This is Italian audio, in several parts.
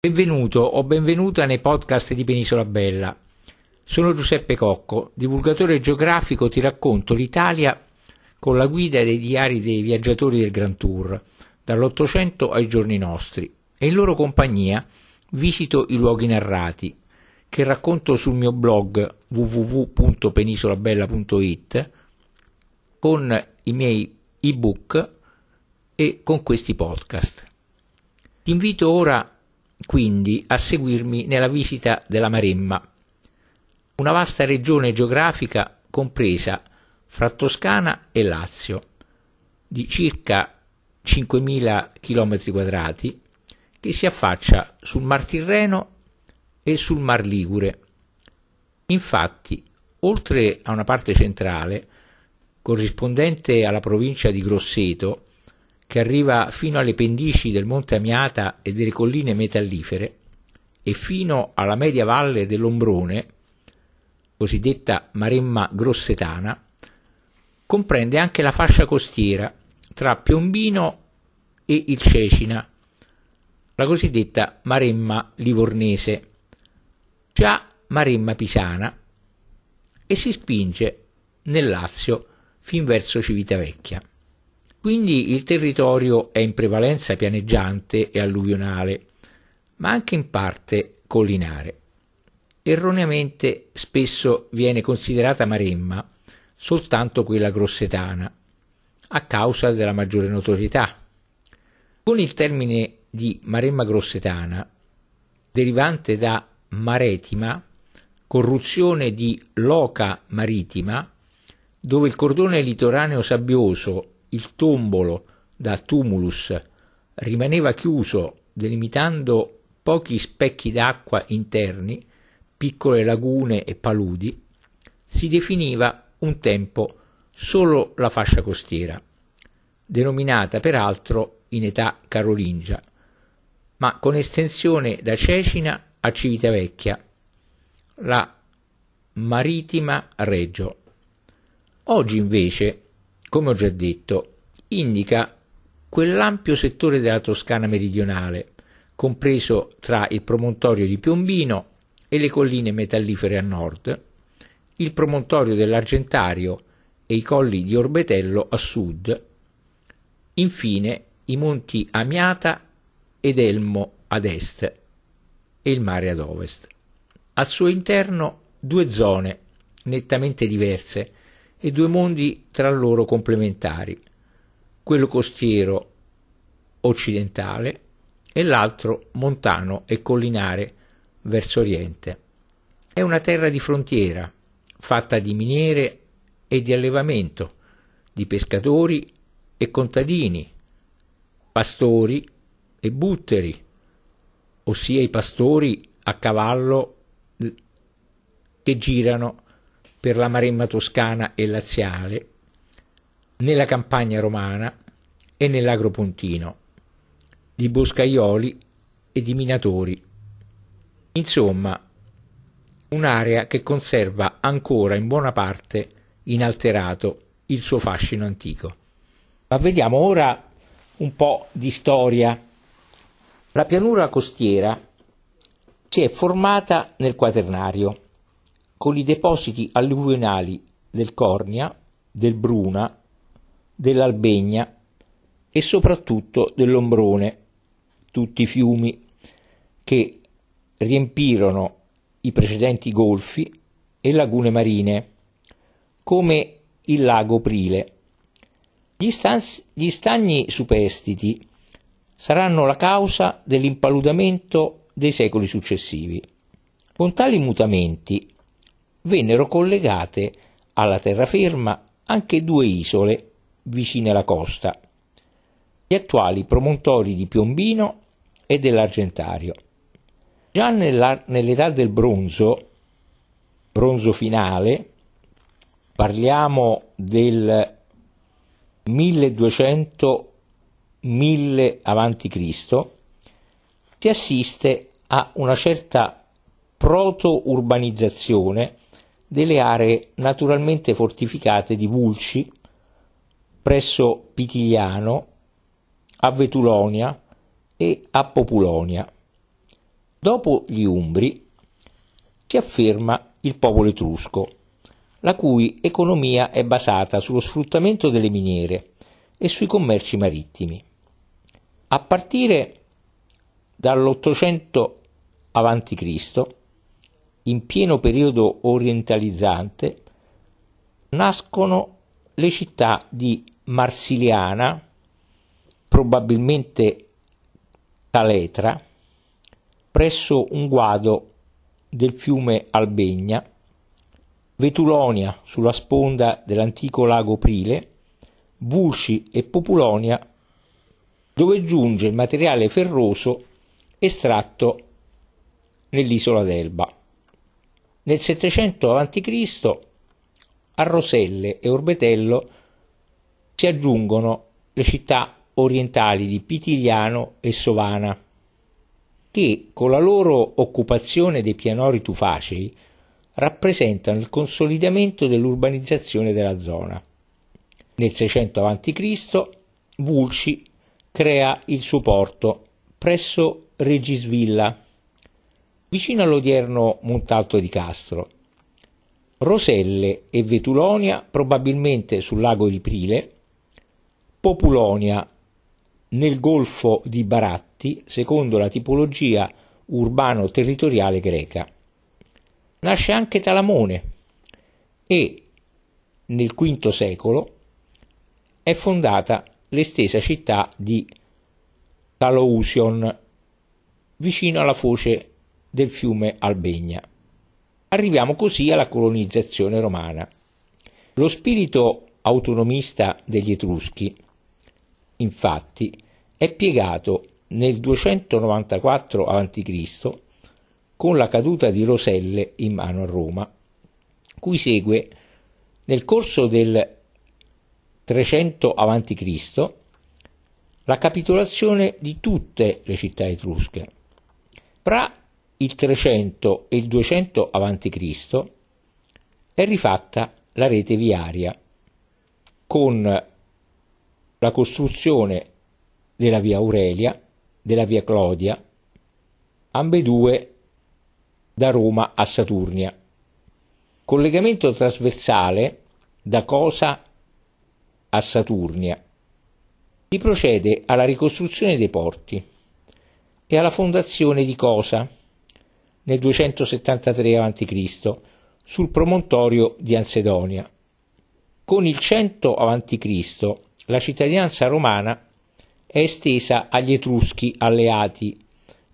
Benvenuto o benvenuta nei podcast di Penisola Bella. Sono Giuseppe Cocco, divulgatore geografico, ti racconto l'Italia con la guida dei diari dei viaggiatori del Grand Tour, dall'Ottocento ai giorni nostri, e in loro compagnia visito i luoghi narrati, che racconto sul mio blog www.penisolabella.it con i miei ebook e con questi podcast. Ti invito ora quindi a seguirmi nella visita della Maremma, una vasta regione geografica compresa fra Toscana e Lazio, di circa 5.000 km quadrati, che si affaccia sul Mar Tirreno e sul Mar Ligure. Infatti, oltre a una parte centrale, corrispondente alla provincia di Grosseto, che arriva fino alle pendici del Monte Amiata e delle colline metallifere e fino alla media valle dell'Ombrone, cosiddetta Maremma Grossetana, comprende anche la fascia costiera tra Piombino e il Cecina, la cosiddetta Maremma Livornese, già Maremma Pisana, e si spinge nel Lazio fin verso Civitavecchia. Quindi il territorio è in prevalenza pianeggiante e alluvionale, ma anche in parte collinare. Erroneamente spesso viene considerata Maremma soltanto quella grossetana, a causa della maggiore notorietà. Con il termine di Maremma grossetana, derivante da maretima, corruzione di loca maritima, dove il cordone litoraneo sabbioso il tombolo da tumulus rimaneva chiuso delimitando pochi specchi d'acqua interni, piccole lagune e paludi, si definiva un tempo solo la fascia costiera, denominata peraltro in età carolingia, ma con estensione da Cecina a Civitavecchia, la marittima Reggio. Oggi invece come ho già detto, indica quell'ampio settore della Toscana meridionale, compreso tra il promontorio di Piombino e le colline metallifere a nord, il promontorio dell'Argentario e i colli di Orbetello a sud, infine i monti Amiata ed Elmo ad est e il mare ad ovest. Al suo interno due zone nettamente diverse e due mondi tra loro complementari, quello costiero occidentale e l'altro montano e collinare verso oriente. È una terra di frontiera, fatta di miniere e di allevamento, di pescatori e contadini, pastori e butteri, ossia i pastori a cavallo che girano per la Maremma toscana e laziale, nella campagna romana e nell'agropontino, di boscaioli e di minatori. Insomma, un'area che conserva ancora in buona parte inalterato il suo fascino antico. Ma vediamo ora un po' di storia. La pianura costiera si è formata nel Quaternario con i depositi alluvionali del Cornia, del Bruna, dell'Albegna e soprattutto dell'Ombrone, tutti fiumi che riempirono i precedenti golfi e lagune marine, come il lago Prile. Gli, stans- gli stagni superstiti saranno la causa dell'impaludamento dei secoli successivi. Con tali mutamenti vennero collegate alla terraferma anche due isole vicine alla costa, gli attuali promontori di Piombino e dell'Argentario. Già nell'età del bronzo, bronzo finale, parliamo del 1200 1000 a.C., si assiste a una certa proto-urbanizzazione delle aree naturalmente fortificate di Vulci, presso Pitigliano, a Vetulonia e a Populonia. Dopo gli Umbri si afferma il popolo etrusco, la cui economia è basata sullo sfruttamento delle miniere e sui commerci marittimi. A partire dall'800 a.C., in pieno periodo orientalizzante, nascono le città di Marsiliana, probabilmente Caletra, presso un guado del fiume Albegna, Vetulonia sulla sponda dell'antico lago Prile, Vulci e Populonia, dove giunge il materiale ferroso estratto nell'isola d'Elba. Nel 700 a.C. a Roselle e Orbetello si aggiungono le città orientali di Pitigliano e Sovana, che con la loro occupazione dei pianori tufacei rappresentano il consolidamento dell'urbanizzazione della zona. Nel 600 a.C. Vulci crea il suo porto presso Regisvilla, vicino all'odierno Montalto di Castro. Roselle e Vetulonia probabilmente sul lago di Prile, Populonia nel golfo di Baratti secondo la tipologia urbano-territoriale greca. Nasce anche Talamone e nel V secolo è fondata l'estesa città di Talousion, vicino alla foce del fiume Albegna. Arriviamo così alla colonizzazione romana. Lo spirito autonomista degli Etruschi, infatti, è piegato nel 294 a.C. con la caduta di Roselle in mano a Roma, cui segue nel corso del 300 a.C. la capitolazione di tutte le città etrusche. Fra il 300 e il 200 a.C. è rifatta la rete viaria con la costruzione della via Aurelia, della via Clodia, ambedue da Roma a Saturnia. Collegamento trasversale da Cosa a Saturnia. Si procede alla ricostruzione dei porti e alla fondazione di Cosa nel 273 a.C. sul promontorio di Ansedonia. Con il 100 a.C. la cittadinanza romana è estesa agli Etruschi alleati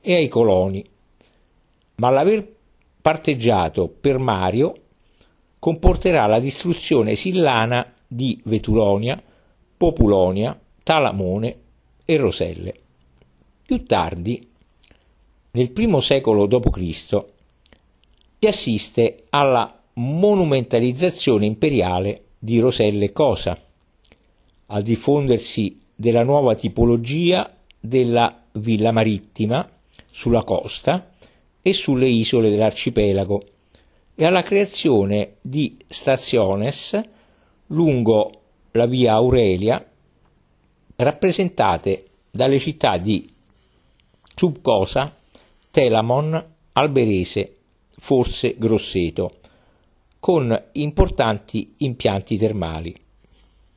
e ai coloni, ma l'aver parteggiato per Mario comporterà la distruzione sillana di Vetulonia, Populonia, Talamone e Roselle. Più tardi, nel I secolo d.C., si assiste alla monumentalizzazione imperiale di Roselle Cosa, al diffondersi della nuova tipologia della villa marittima sulla costa e sulle isole dell'arcipelago e alla creazione di stationes lungo la via Aurelia, rappresentate dalle città di Subcosa, Telamon, Alberese, forse Grosseto, con importanti impianti termali.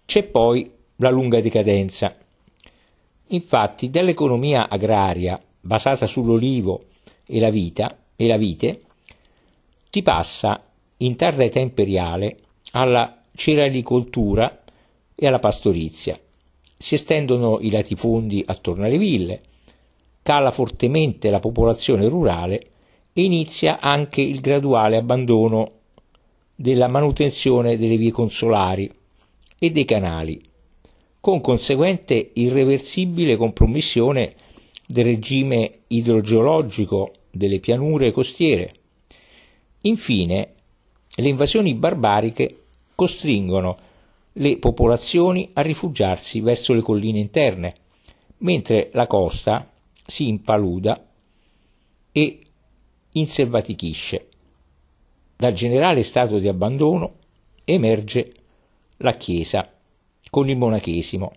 C'è poi la lunga decadenza. Infatti, dall'economia agraria basata sull'olivo e la, vita, e la vite, si passa in tarda età imperiale alla ceralicoltura e alla pastorizia. Si estendono i latifondi attorno alle ville, cala fortemente la popolazione rurale e inizia anche il graduale abbandono della manutenzione delle vie consolari e dei canali, con conseguente irreversibile compromissione del regime idrogeologico delle pianure costiere. Infine, le invasioni barbariche costringono le popolazioni a rifugiarsi verso le colline interne, mentre la costa si impaluda e inselvatichisce. Dal generale stato di abbandono emerge la Chiesa con il monachesimo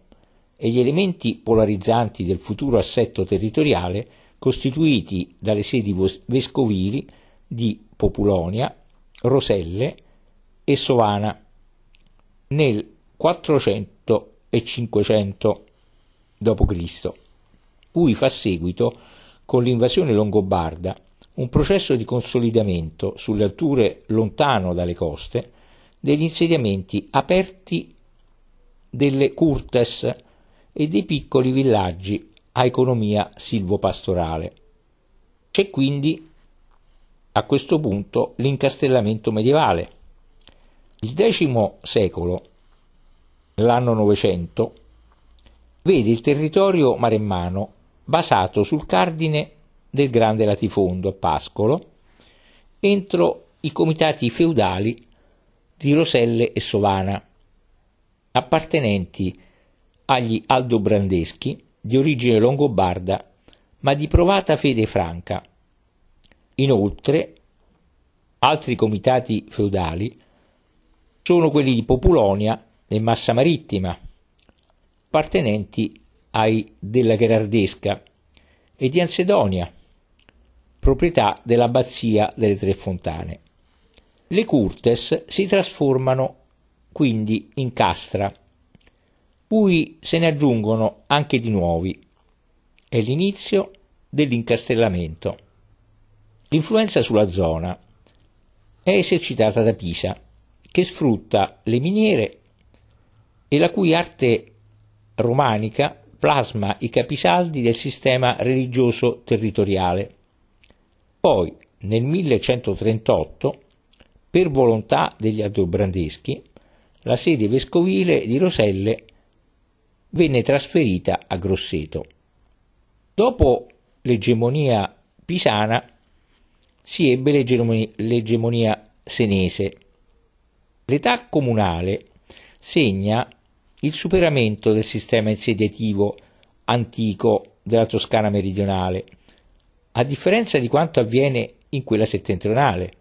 e gli elementi polarizzanti del futuro assetto territoriale costituiti dalle sedi vescovili di Populonia, Roselle e Sovana nel 400 e 500 d.C., cui fa seguito, con l'invasione longobarda, un processo di consolidamento sulle alture lontano dalle coste degli insediamenti aperti delle curtes e dei piccoli villaggi a economia silvopastorale. C'è quindi a questo punto l'incastellamento medievale. Il X secolo, l'anno 900, vede il territorio maremmano basato sul cardine del grande latifondo a Pascolo entro i comitati feudali di Roselle e Sovana, appartenenti agli aldobrandeschi di origine longobarda ma di provata fede franca. Inoltre, altri comitati feudali sono quelli di Populonia e Massa Marittima, appartenenti ai della Gherardesca e di Ansedonia, proprietà dell'abbazia delle Tre Fontane. Le Curtes si trasformano quindi in castra, cui se ne aggiungono anche di nuovi. È l'inizio dell'incastellamento. L'influenza sulla zona è esercitata da Pisa, che sfrutta le miniere e la cui arte romanica plasma i capisaldi del sistema religioso territoriale. Poi, nel 1138, per volontà degli aldobrandeschi, la sede vescovile di Roselle venne trasferita a Grosseto. Dopo l'egemonia pisana si ebbe l'egemonia senese. L'età comunale segna il superamento del sistema insediativo antico della Toscana meridionale, a differenza di quanto avviene in quella settentrionale,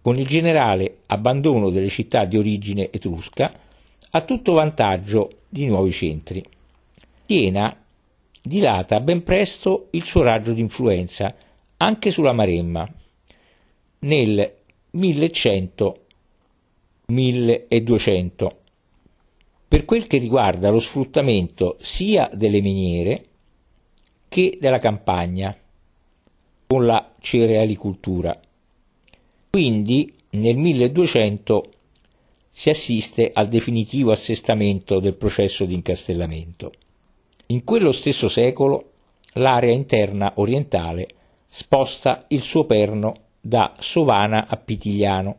con il generale abbandono delle città di origine etrusca a tutto vantaggio di nuovi centri. Siena dilata ben presto il suo raggio di influenza anche sulla Maremma. Nel 1100-1200. Per quel che riguarda lo sfruttamento sia delle miniere che della campagna, con la cerealicoltura. Quindi nel 1200 si assiste al definitivo assestamento del processo di incastellamento. In quello stesso secolo l'area interna orientale sposta il suo perno da Sovana a Pitigliano,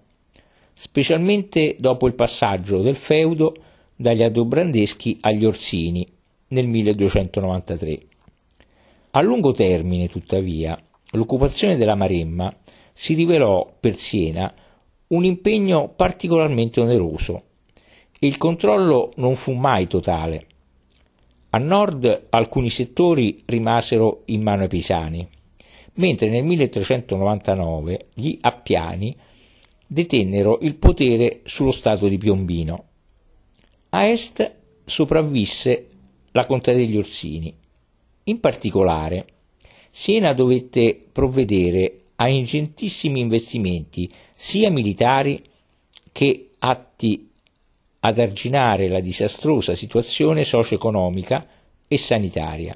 specialmente dopo il passaggio del feudo dagli Adobrandeschi agli Orsini nel 1293. A lungo termine, tuttavia, l'occupazione della Maremma si rivelò per Siena un impegno particolarmente oneroso e il controllo non fu mai totale. A nord alcuni settori rimasero in mano ai pisani, mentre nel 1399 gli Appiani detennero il potere sullo stato di Piombino. A est sopravvisse la contea degli Orsini. In particolare, Siena dovette provvedere a ingentissimi investimenti sia militari che atti ad arginare la disastrosa situazione socio-economica e sanitaria.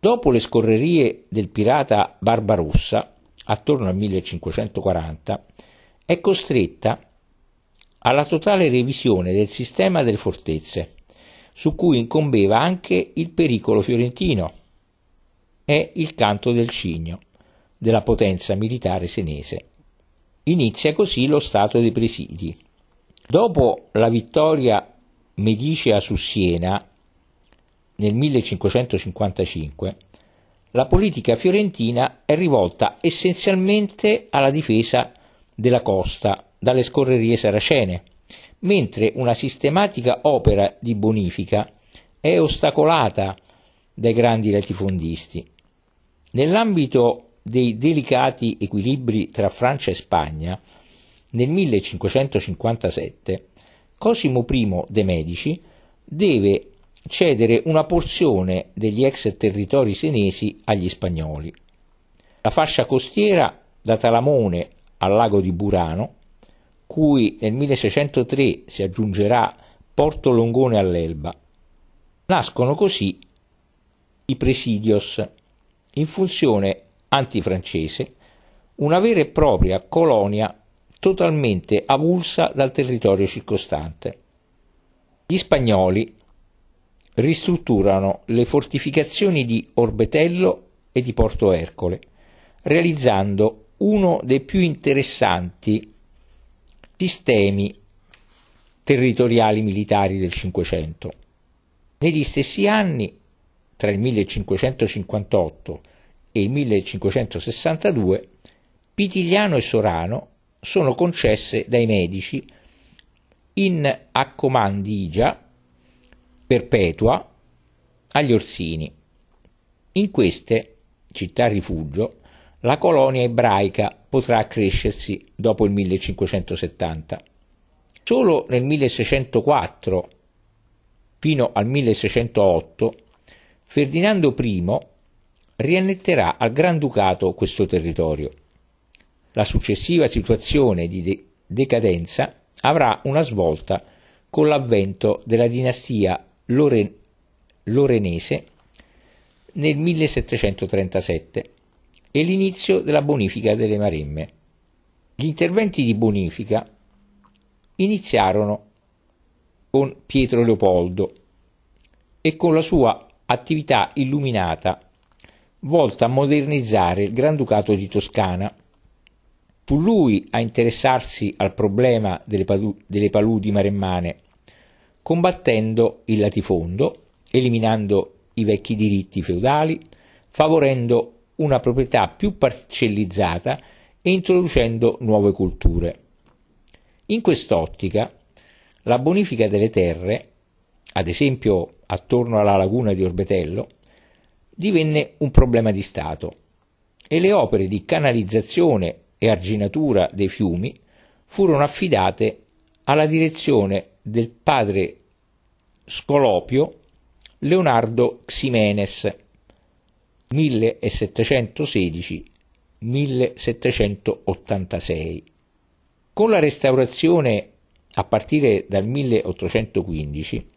Dopo le scorrerie del pirata Barbarossa, attorno al 1540, è costretta alla totale revisione del sistema delle fortezze, su cui incombeva anche il pericolo fiorentino. È il canto del cigno della potenza militare senese. Inizia così lo stato dei presidi. Dopo la vittoria medicea su Siena nel 1555, la politica fiorentina è rivolta essenzialmente alla difesa della costa dalle scorrerie saracene, mentre una sistematica opera di bonifica è ostacolata dai grandi latifondisti. Nell'ambito dei delicati equilibri tra Francia e Spagna, nel 1557 Cosimo I de' Medici deve cedere una porzione degli ex territori senesi agli spagnoli. La fascia costiera da Talamone al lago di Burano, cui nel 1603 si aggiungerà Porto Longone all'Elba. Nascono così i presidios, in funzione antifrancese, una vera e propria colonia totalmente avulsa dal territorio circostante. Gli spagnoli ristrutturano le fortificazioni di Orbetello e di Porto Ercole, realizzando uno dei più interessanti sistemi territoriali militari del Cinquecento. Negli stessi anni, tra il 1558 e il 1562, Pitigliano e Sorano sono concesse dai medici in accomandigia perpetua agli Orsini. In queste città rifugio la colonia ebraica potrà accrescersi dopo il 1570. Solo nel 1604 fino al 1608 Ferdinando I riannetterà al Granducato questo territorio. La successiva situazione di de- decadenza avrà una svolta con l'avvento della dinastia Lore- Lorenese nel 1737 e l'inizio della bonifica delle Maremme. Gli interventi di bonifica iniziarono con Pietro Leopoldo e con la sua attività illuminata volta a modernizzare il Granducato di Toscana. Fu lui a interessarsi al problema delle, padu- delle paludi maremmane, combattendo il latifondo, eliminando i vecchi diritti feudali, favorendo una proprietà più parcellizzata e introducendo nuove culture. In quest'ottica, la bonifica delle terre, ad esempio attorno alla laguna di Orbetello, divenne un problema di Stato e le opere di canalizzazione e arginatura dei fiumi furono affidate alla direzione del padre Scolopio Leonardo Ximenes 1716-1786. Con la restaurazione a partire dal 1815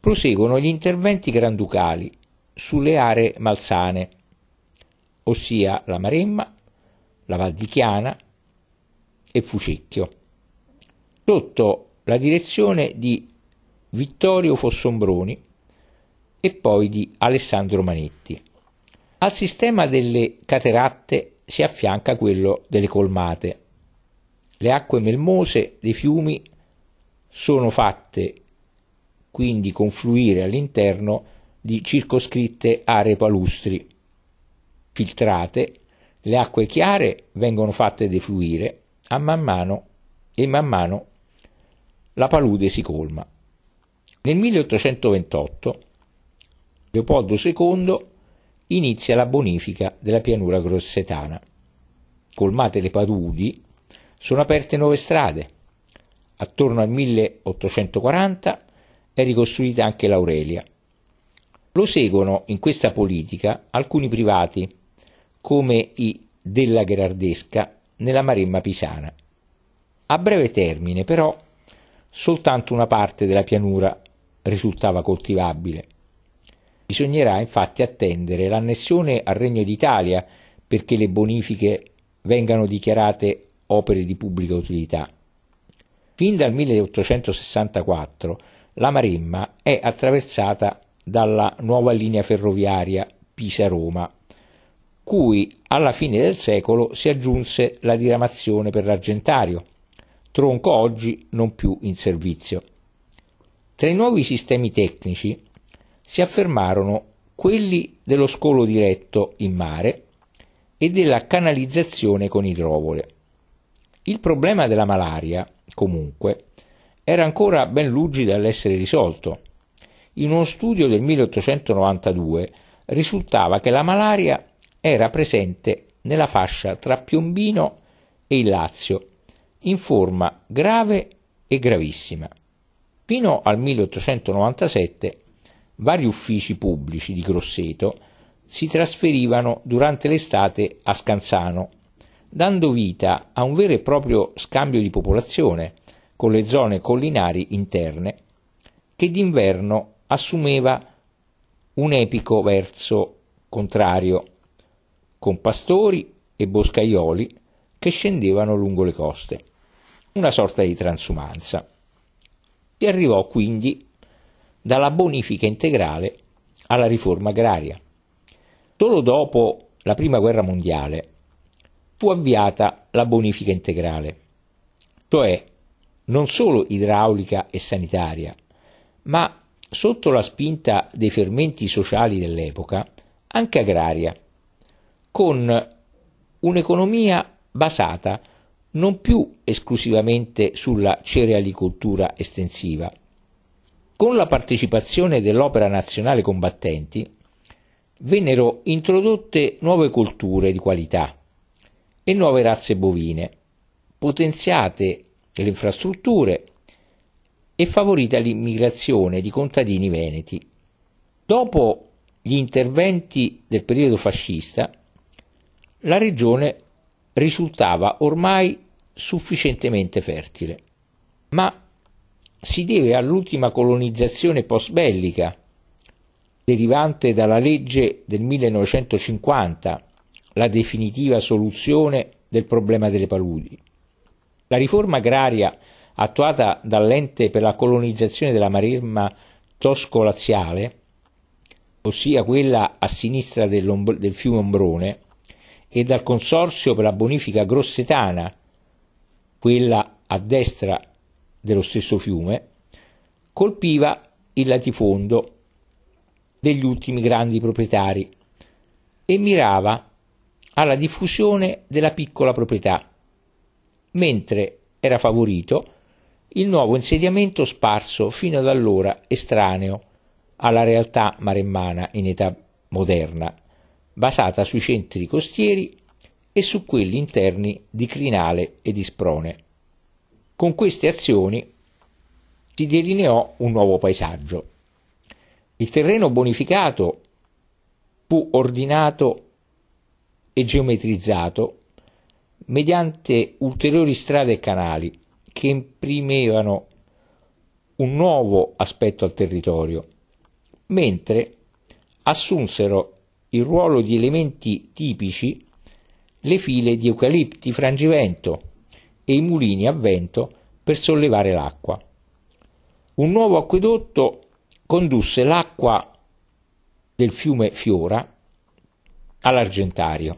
proseguono gli interventi granducali sulle aree malsane, ossia la Maremma, la Val di Chiana e Fucecchio, sotto la direzione di Vittorio Fossombroni e poi di Alessandro Manetti. Al sistema delle cateratte si affianca quello delle colmate. Le acque melmose dei fiumi sono fatte quindi confluire all'interno di circoscritte aree palustri. Filtrate, le acque chiare vengono fatte defluire a man mano e man mano la palude si colma. Nel 1828 Leopoldo II inizia la bonifica della pianura grossetana. Colmate le paludi, sono aperte nuove strade. Attorno al 1840 è ricostruita anche l'Aurelia. Lo seguono in questa politica alcuni privati, come i della Gherardesca nella Maremma pisana. A breve termine, però, soltanto una parte della pianura risultava coltivabile. Bisognerà infatti attendere l'annessione al Regno d'Italia perché le bonifiche vengano dichiarate opere di pubblica utilità. Fin dal 1864 la Maremma è attraversata dalla nuova linea ferroviaria Pisa-Roma, cui alla fine del secolo si aggiunse la diramazione per l'Argentario, tronco oggi non più in servizio. Tra i nuovi sistemi tecnici si affermarono quelli dello scolo diretto in mare e della canalizzazione con idrovole. Il problema della malaria, comunque, era ancora ben lungi dall'essere risolto. In uno studio del 1892 risultava che la malaria era presente nella fascia tra Piombino e il Lazio, in forma grave e gravissima. Fino al 1897 vari uffici pubblici di Grosseto si trasferivano durante l'estate a Scanzano, dando vita a un vero e proprio scambio di popolazione con le zone collinari interne, che d'inverno assumeva un epico verso contrario, con pastori e boscaioli che scendevano lungo le coste, una sorta di transumanza. Si arrivò quindi dalla bonifica integrale alla riforma agraria. Solo dopo la Prima Guerra Mondiale fu avviata la bonifica integrale, cioè non solo idraulica e sanitaria, ma sotto la spinta dei fermenti sociali dell'epoca, anche agraria, con un'economia basata non più esclusivamente sulla cerealicoltura estensiva. Con la partecipazione dell'Opera Nazionale Combattenti vennero introdotte nuove colture di qualità e nuove razze bovine, potenziate le infrastrutture e favorita l'immigrazione di contadini veneti. Dopo gli interventi del periodo fascista, la regione risultava ormai sufficientemente fertile, ma si deve all'ultima colonizzazione post-bellica, derivante dalla legge del 1950, la definitiva soluzione del problema delle paludi. La riforma agraria attuata dall'ente per la colonizzazione della Maremma tosco-laziale, ossia quella a sinistra del, fiume Ombrone, e dal Consorzio per la bonifica grossetana, quella a destra dello stesso fiume, colpiva il latifondo degli ultimi grandi proprietari e mirava alla diffusione della piccola proprietà, mentre era favorito il nuovo insediamento sparso fino ad allora estraneo alla realtà maremmana in età moderna, basata sui centri costieri e su quelli interni di Crinale e di Sprone. Con queste azioni si delineò un nuovo paesaggio. Il terreno bonificato fu ordinato e geometrizzato mediante ulteriori strade e canali che imprimevano un nuovo aspetto al territorio, mentre assunsero il ruolo di elementi tipici le file di eucalipti frangivento e i mulini a vento per sollevare l'acqua. Un nuovo acquedotto condusse l'acqua del fiume Fiora all'Argentario.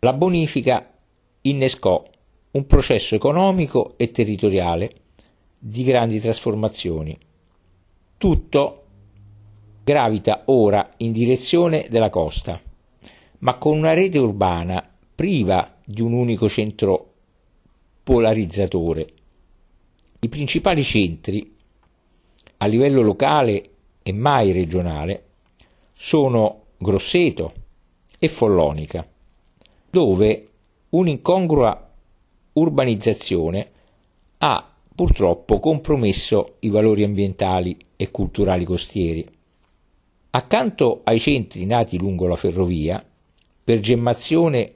La bonifica innescò un processo economico e territoriale di grandi trasformazioni. Tutto gravita ora in direzione della costa, ma con una rete urbana priva di un unico centro polarizzatore. I principali centri, a livello locale e mai regionale, sono Grosseto e Follonica, dove un'incongrua urbanizzazione ha purtroppo compromesso i valori ambientali e culturali costieri. Accanto ai centri nati lungo la ferrovia, per gemmazione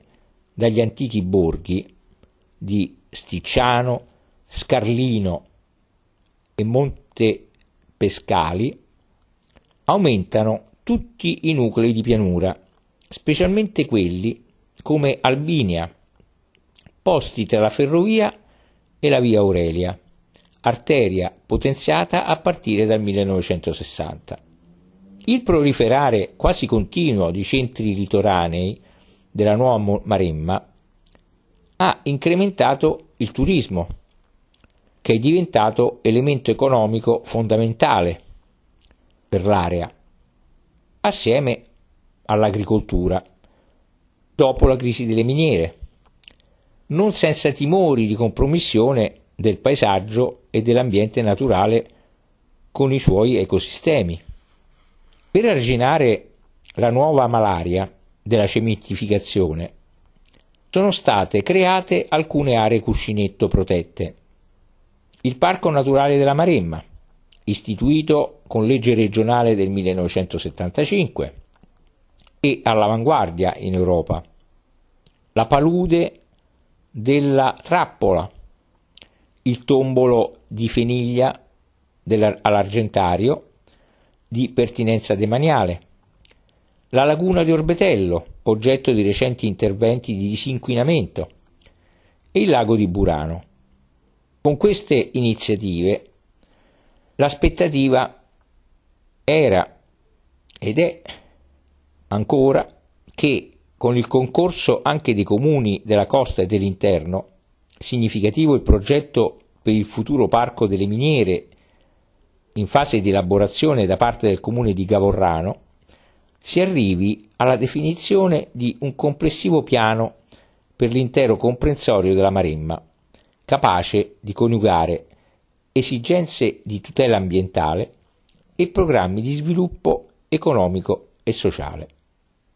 dagli antichi borghi di Sticciano, Scarlino e Monte Pescali, aumentano tutti i nuclei di pianura, specialmente quelli come Albinia, posti tra la ferrovia e la via Aurelia, arteria potenziata a partire dal 1960. Il proliferare quasi continuo di centri litoranei della nuova Maremma ha incrementato il turismo, che è diventato elemento economico fondamentale per l'area, assieme all'agricoltura, dopo la crisi delle miniere non senza timori di compromissione del paesaggio e dell'ambiente naturale con i suoi ecosistemi. Per arginare la nuova malaria della cementificazione sono state create alcune aree cuscinetto protette. Il Parco Naturale della Maremma, istituito con legge regionale del 1975 e all'avanguardia in Europa. La palude della trappola, il tombolo di Feniglia all'Argentario di pertinenza demaniale, la laguna di Orbetello, oggetto di recenti interventi di disinquinamento, e il lago di Burano. Con queste iniziative l'aspettativa era ed è ancora che con il concorso anche dei comuni della costa e dell'interno, significativo il progetto per il futuro parco delle miniere in fase di elaborazione da parte del comune di Gavorrano, si arrivi alla definizione di un complessivo piano per l'intero comprensorio della Maremma, capace di coniugare esigenze di tutela ambientale e programmi di sviluppo economico e sociale.